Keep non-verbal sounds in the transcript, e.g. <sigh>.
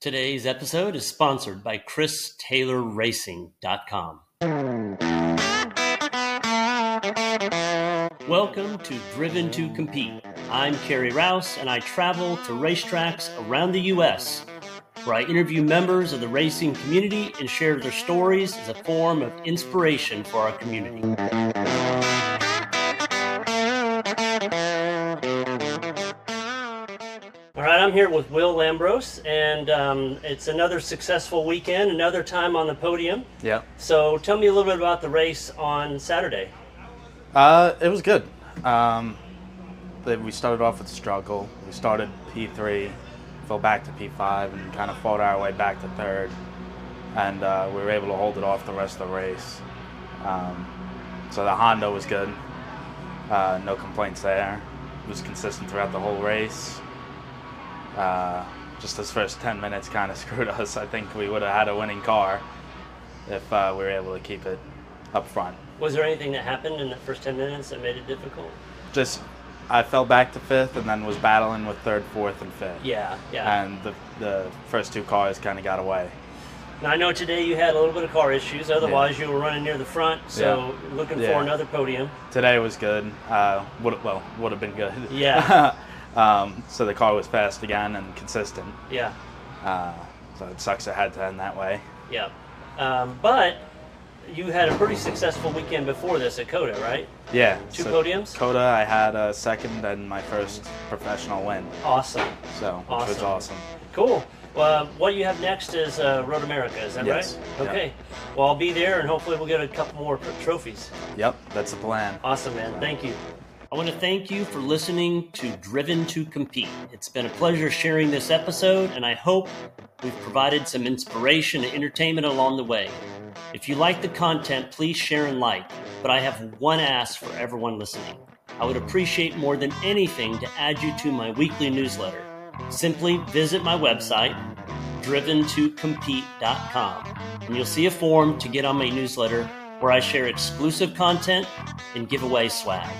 Today's episode is sponsored by ChrisTaylorRacing.com. Welcome to Driven to Compete. I'm Carey Rouse, and I travel to racetracks around the U.S. where I interview members of the racing community and share their stories as a form of inspiration for our community. I'm here with Will Lambros, and um, it's another successful weekend, another time on the podium. Yeah. So tell me a little bit about the race on Saturday. Uh, it was good. Um, we started off with a struggle. We started P3, fell back to P5, and kind of fought our way back to third. And uh, we were able to hold it off the rest of the race. Um, so the Honda was good. Uh, no complaints there. It was consistent throughout the whole race. Uh, just those first 10 minutes kind of <laughs> screwed us. I think we would have had a winning car if uh, we were able to keep it up front. Was there anything that happened in the first 10 minutes that made it difficult? Just, I fell back to fifth and then was battling with third, fourth, and fifth. Yeah, yeah. And the, the first two cars kind of got away. now I know today you had a little bit of car issues. Otherwise, you were running near the front, so looking for Yeah. another podium. Today was good. Uh, would well would have been good. Yeah. <laughs> um, so the car was fast again and consistent. Yeah, Uh, so it sucks it had to end that way. yeah. Um, but you had a pretty successful weekend before this at COTA, right? Yeah. Two so podiums? COTA, I had a second and my first professional win. Awesome. So which was Awesome. awesome. Cool. Well, what you have next is uh, Road America, is that Yes. right? Okay. Well, I'll be there, and hopefully we'll get a couple more trophies. Yep, that's the plan. Awesome, man. Thank you. I want to thank you for listening to Driven to Compete. It's been a pleasure sharing this episode, and I hope we've provided some inspiration and entertainment along the way. If you like the content, please share and like. But I have one ask for everyone listening. I would appreciate more than anything to add you to my weekly newsletter. Simply visit my website, driventocompete.com, and you'll see a form to get on my newsletter where I share exclusive content and give away swag.